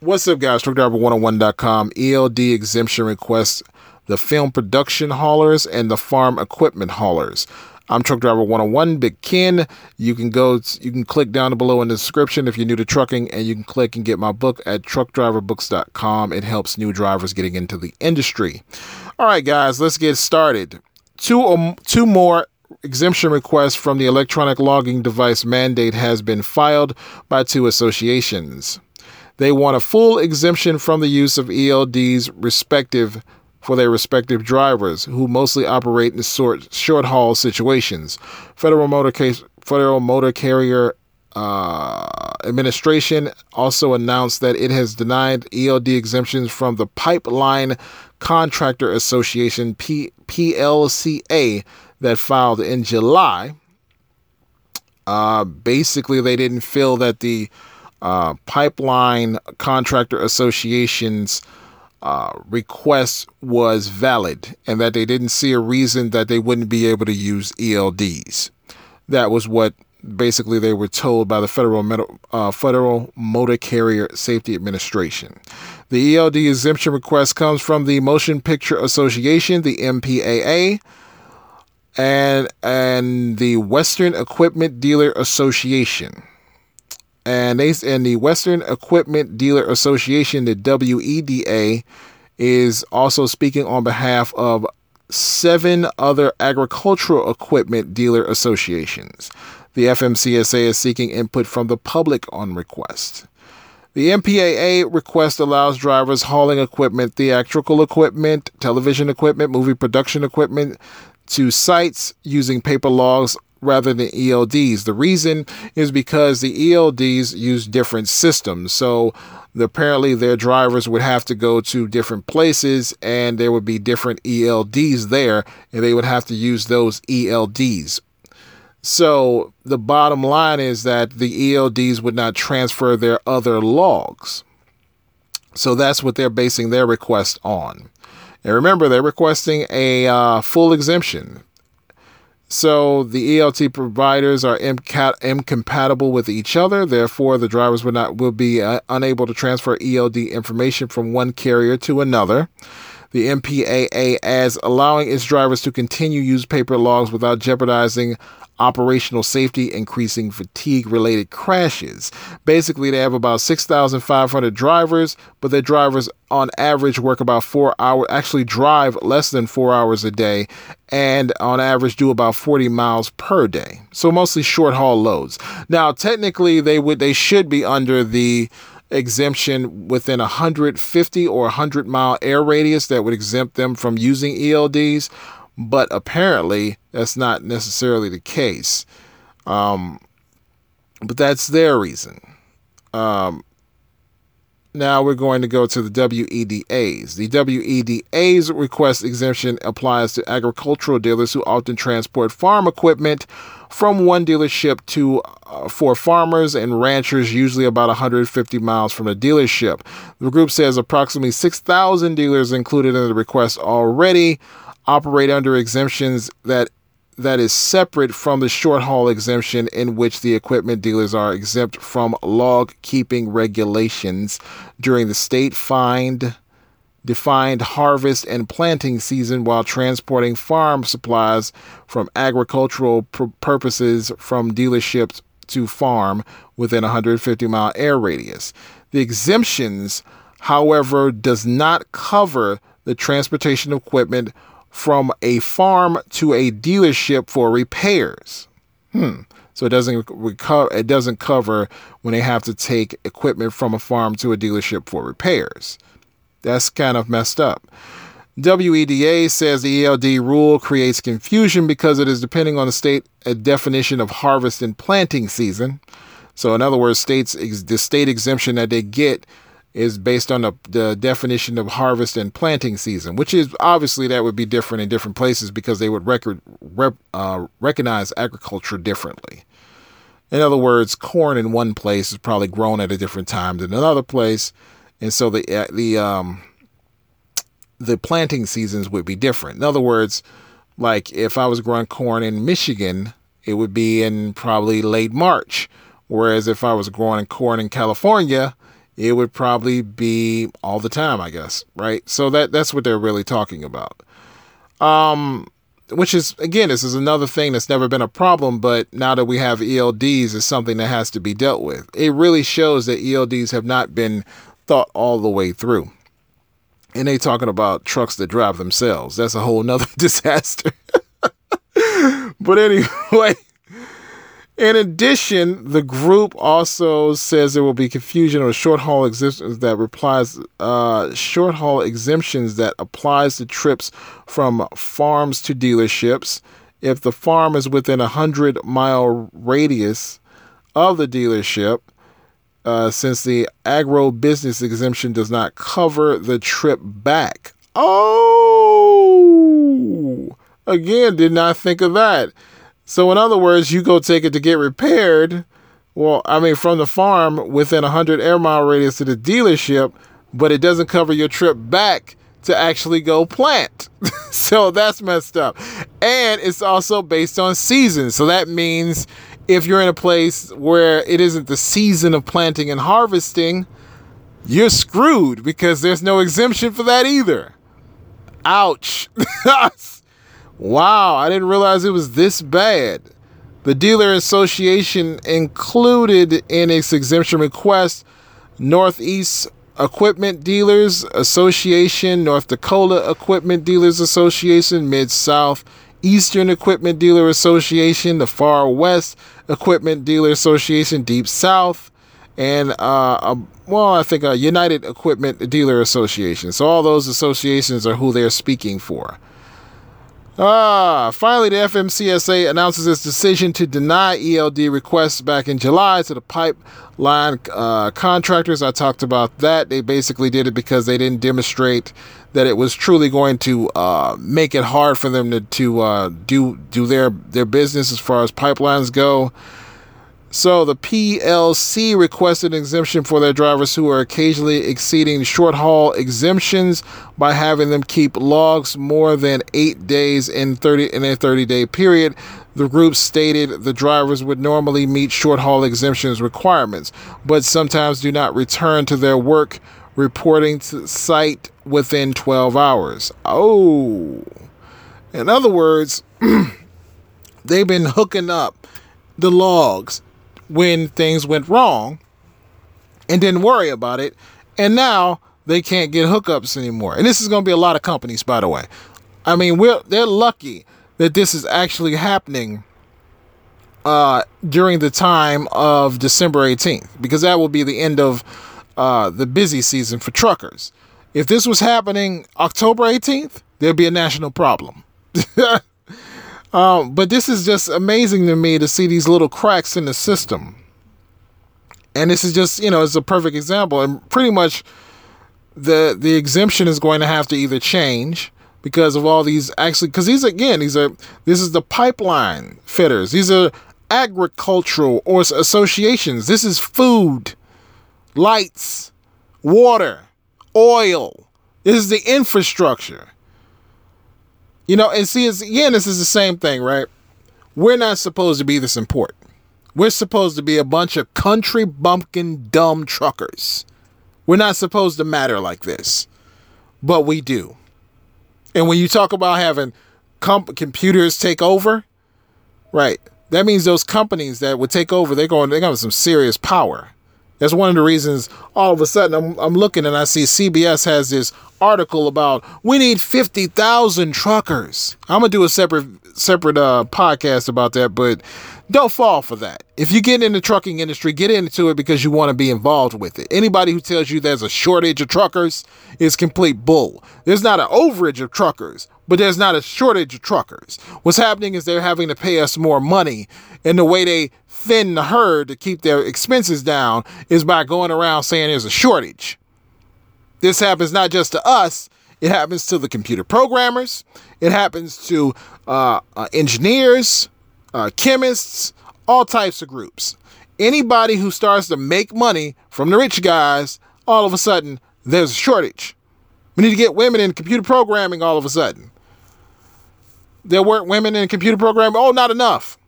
What's up, guys? TruckDriver101.com. ELD exemption requests the film production haulers and the farm equipment haulers. I'm Truck Driver 101, Big Ken. You can go, you can click down below in the description if you're new to trucking, and you can click and get my book at truckdriverbooks.com. It helps new drivers getting into the industry. All right, guys, let's get started. Two, um, two more exemption requests from the electronic logging device mandate has been filed by two associations. They want a full exemption from the use of ELDs respective for their respective drivers, who mostly operate in short, short haul situations. Federal Motor, Case, Federal Motor Carrier uh, Administration also announced that it has denied ELD exemptions from the Pipeline Contractor Association P- PLCA that filed in July. Uh, basically, they didn't feel that the uh, Pipeline Contractor Association's uh, request was valid and that they didn't see a reason that they wouldn't be able to use ELDs. That was what basically they were told by the Federal, uh, Federal Motor Carrier Safety Administration. The ELD exemption request comes from the Motion Picture Association, the MPAA, and and the Western Equipment Dealer Association and they and the Western Equipment Dealer Association, the WEDA, is also speaking on behalf of seven other agricultural equipment dealer associations. The FMCSA is seeking input from the public on request. The MPAA request allows drivers hauling equipment, theatrical equipment, television equipment, movie production equipment to sites using paper logs rather than ELDs. The reason is because the ELDs use different systems. So apparently their drivers would have to go to different places and there would be different ELDs there and they would have to use those ELDs. So the bottom line is that the ELDs would not transfer their other logs. So that's what they're basing their request on. And remember, they're requesting a uh, full exemption. So the ELD providers are incompatible with each other. Therefore, the drivers will not will be uh, unable to transfer ELD information from one carrier to another. The MPAA as allowing its drivers to continue use paper logs without jeopardizing operational safety, increasing fatigue related crashes. Basically, they have about 6,500 drivers, but their drivers on average work about four hours, actually drive less than four hours a day, and on average do about 40 miles per day. So mostly short haul loads. Now, technically, they would, they should be under the exemption within a 150 or 100 mile air radius that would exempt them from using ELDs but apparently that's not necessarily the case. Um, but that's their reason. Um, now we're going to go to the WEDAs. The WEDA's request exemption applies to agricultural dealers who often transport farm equipment from one dealership to uh, for farmers and ranchers, usually about 150 miles from the dealership. The group says approximately 6,000 dealers included in the request already operate under exemptions that that is separate from the short haul exemption in which the equipment dealers are exempt from log keeping regulations during the state find defined harvest and planting season while transporting farm supplies from agricultural pr- purposes from dealerships to farm within 150 mile air radius. The exemptions, however, does not cover the transportation equipment from a farm to a dealership for repairs. Hmm. So it doesn't it doesn't cover when they have to take equipment from a farm to a dealership for repairs. That's kind of messed up. WEDA says the ELD rule creates confusion because it is depending on the state a definition of harvest and planting season. So, in other words, states the state exemption that they get is based on the, the definition of harvest and planting season, which is obviously that would be different in different places because they would record, rep, uh, recognize agriculture differently. In other words, corn in one place is probably grown at a different time than another place, and so the uh, the um, the planting seasons would be different. In other words, like if I was growing corn in Michigan, it would be in probably late March, whereas if I was growing corn in California, it would probably be all the time, I guess, right? So that that's what they're really talking about. Um, which is again, this is another thing that's never been a problem, but now that we have ELDs, is something that has to be dealt with. It really shows that ELDs have not been thought all the way through. And they talking about trucks that drive themselves. That's a whole nother disaster. but anyway, in addition, the group also says there will be confusion on short haul exemptions that replies uh, short haul exemptions that applies to trips from farms to dealerships. If the farm is within a hundred mile radius of the dealership, uh, since the agro business exemption does not cover the trip back. Oh, again, did not think of that. So, in other words, you go take it to get repaired. Well, I mean, from the farm within a 100 air mile radius to the dealership, but it doesn't cover your trip back to actually go plant. so that's messed up. And it's also based on season. So that means if you're in a place where it isn't the season of planting and harvesting, you're screwed because there's no exemption for that either. Ouch. Wow, I didn't realize it was this bad. The Dealer Association included in its exemption request Northeast Equipment Dealers Association, North Dakota Equipment Dealers Association, Mid South Eastern Equipment Dealer Association, the Far West Equipment Dealer Association, Deep South, and uh, a, well, I think a United Equipment Dealer Association. So all those associations are who they're speaking for. Ah, finally, the FMCSA announces its decision to deny ELD requests back in July to the pipeline uh, contractors. I talked about that. They basically did it because they didn't demonstrate that it was truly going to uh, make it hard for them to, to uh, do do their their business as far as pipelines go. So the PLC requested exemption for their drivers who are occasionally exceeding short haul exemptions by having them keep logs more than eight days in 30 in a 30 day period. The group stated the drivers would normally meet short haul exemptions requirements, but sometimes do not return to their work reporting to site within 12 hours. Oh, in other words, they've been hooking up the logs when things went wrong and didn't worry about it. And now they can't get hookups anymore. And this is going to be a lot of companies, by the way. I mean, we're they're lucky that this is actually happening uh, during the time of December 18th, because that will be the end of uh, the busy season for truckers. If this was happening October 18th, there'd be a national problem. Um, but this is just amazing to me to see these little cracks in the system. And this is just, you know, it's a perfect example. And pretty much the the exemption is going to have to either change because of all these actually because these again these are this is the pipeline fitters these are agricultural or associations this is food lights water oil this is the infrastructure you know, and see, it's, again, this is the same thing, right? We're not supposed to be this important. We're supposed to be a bunch of country bumpkin dumb truckers. We're not supposed to matter like this, but we do. And when you talk about having comp- computers take over, right? That means those companies that would take over, they're going, they got some serious power. That's one of the reasons all of a sudden I'm, I'm looking and I see CBS has this article about we need 50,000 truckers. I'm going to do a separate separate uh, podcast about that, but don't fall for that. If you get in the trucking industry, get into it because you want to be involved with it. Anybody who tells you there's a shortage of truckers is complete bull. There's not an overage of truckers, but there's not a shortage of truckers. What's happening is they're having to pay us more money, and the way they thin the herd to keep their expenses down is by going around saying there's a shortage. This happens not just to us, it happens to the computer programmers, it happens to uh, uh, engineers, uh, chemists, all types of groups. Anybody who starts to make money from the rich guys, all of a sudden, there's a shortage. We need to get women in computer programming all of a sudden. There weren't women in computer programming. Oh, not enough.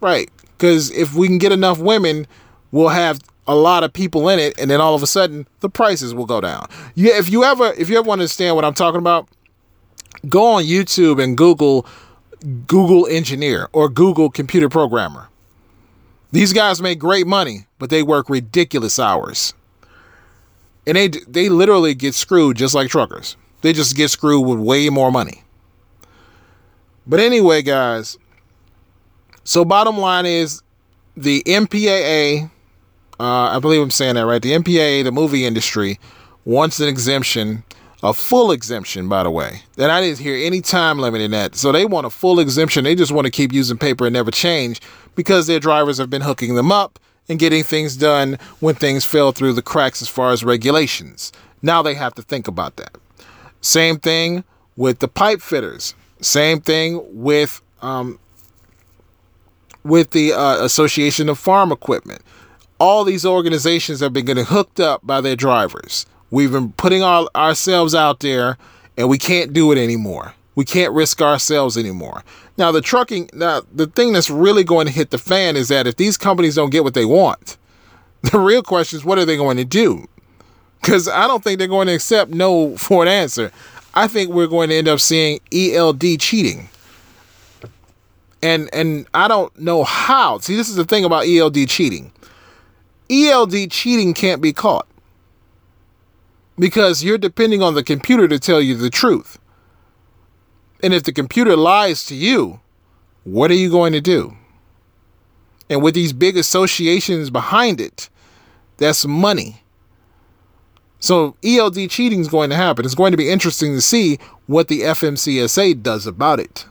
Right. Because if we can get enough women, we'll have a lot of people in it, and then all of a sudden the prices will go down. Yeah, if you ever if you ever understand what I'm talking about, go on YouTube and Google Google engineer or Google computer programmer. These guys make great money, but they work ridiculous hours. And they they literally get screwed just like truckers. They just get screwed with way more money. But anyway, guys, so bottom line is the MPAA, uh, I believe I'm saying that right. The MPAA, the movie industry, wants an exemption, a full exemption, by the way. And I didn't hear any time limit in that. So they want a full exemption. They just want to keep using paper and never change because their drivers have been hooking them up and getting things done when things fell through the cracks as far as regulations. Now they have to think about that. Same thing with the pipe fitters. Same thing with um, with the uh, Association of Farm Equipment. All these organizations have been getting hooked up by their drivers. We've been putting our, ourselves out there, and we can't do it anymore. We can't risk ourselves anymore. Now, the trucking, now the thing that's really going to hit the fan is that if these companies don't get what they want, the real question is what are they going to do? Because I don't think they're going to accept no for an answer. I think we're going to end up seeing ELD cheating and and I don't know how. See, this is the thing about ELD cheating. ELD cheating can't be caught because you're depending on the computer to tell you the truth. And if the computer lies to you, what are you going to do? And with these big associations behind it, that's money. So ELD cheating is going to happen. It's going to be interesting to see what the FMCSA does about it.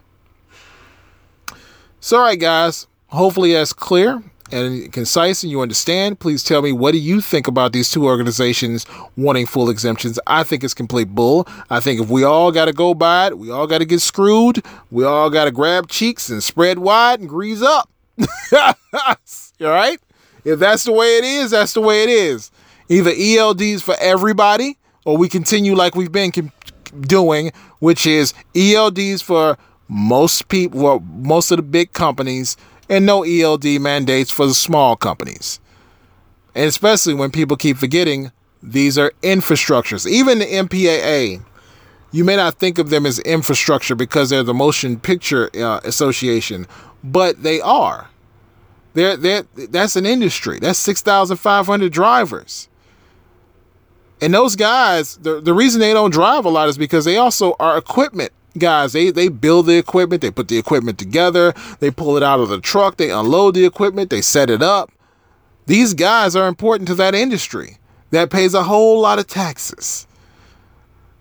So, all right, guys. Hopefully that's clear and concise and you understand. Please tell me what do you think about these two organizations wanting full exemptions? I think it's complete bull. I think if we all got to go by it, we all got to get screwed. We all got to grab cheeks and spread wide and grease up. all right? If that's the way it is, that's the way it is. Either ELDs for everybody or we continue like we've been doing, which is ELDs for most people, well, most of the big companies, and no ELD mandates for the small companies. And especially when people keep forgetting these are infrastructures. Even the MPAA, you may not think of them as infrastructure because they're the Motion Picture uh, Association, but they are. They're, they're, that's an industry. That's 6,500 drivers. And those guys, the, the reason they don't drive a lot is because they also are equipment guys. They they build the equipment they put the equipment together they pull it out of the truck they unload the equipment they set it up. These guys are important to that industry that pays a whole lot of taxes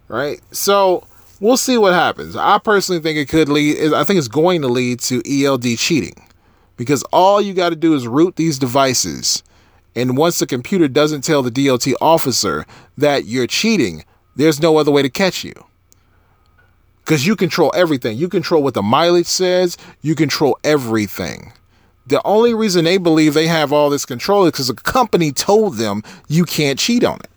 right? So we'll see what happens. I personally think it could lead i think it's going to lead to eld cheating because all you got to do is root these devices and once the computer doesn't tell the dot officer that you're cheating there's no other way to catch you because you control everything. You control what the mileage says, you control everything. The only reason they believe they have all this control is because a company told them you can't cheat on it.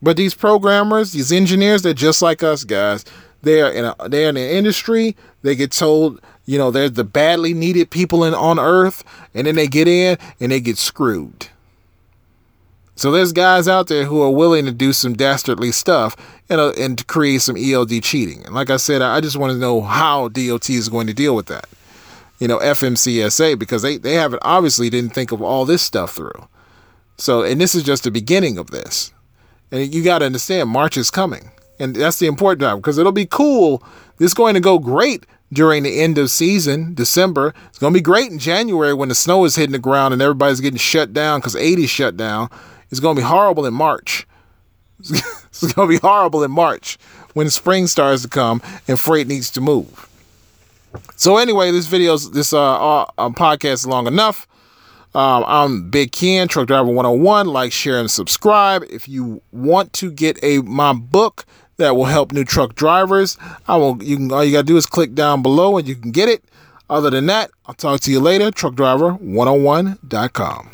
But these programmers, these engineers, they're just like us guys. They're in a, they're in the industry. They get told, you know, they're the badly needed people in on Earth, and then they get in and they get screwed. So there's guys out there who are willing to do some dastardly stuff and uh, and to create some ELD cheating. And like I said, I just want to know how DOT is going to deal with that. You know, FMCSA because they they haven't obviously didn't think of all this stuff through. So and this is just the beginning of this. And you got to understand March is coming. And that's the important time because it'll be cool. Is going to go great during the end of season, December. It's going to be great in January when the snow is hitting the ground and everybody's getting shut down because 80 shut down. It's going to be horrible in March. it's going to be horrible in March when spring starts to come and freight needs to move. So anyway, this video's this uh, uh um, podcast is long enough. Um, I'm Big Ken, Truck Driver 101. Like, share, and subscribe. If you want to get a my book that will help new truck drivers, I will. You can all you gotta do is click down below and you can get it. Other than that, I'll talk to you later. Truck Driver 101.com.